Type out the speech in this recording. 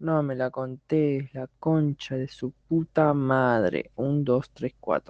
No me la contés, la concha de su puta madre. Un, dos, tres, cuatro.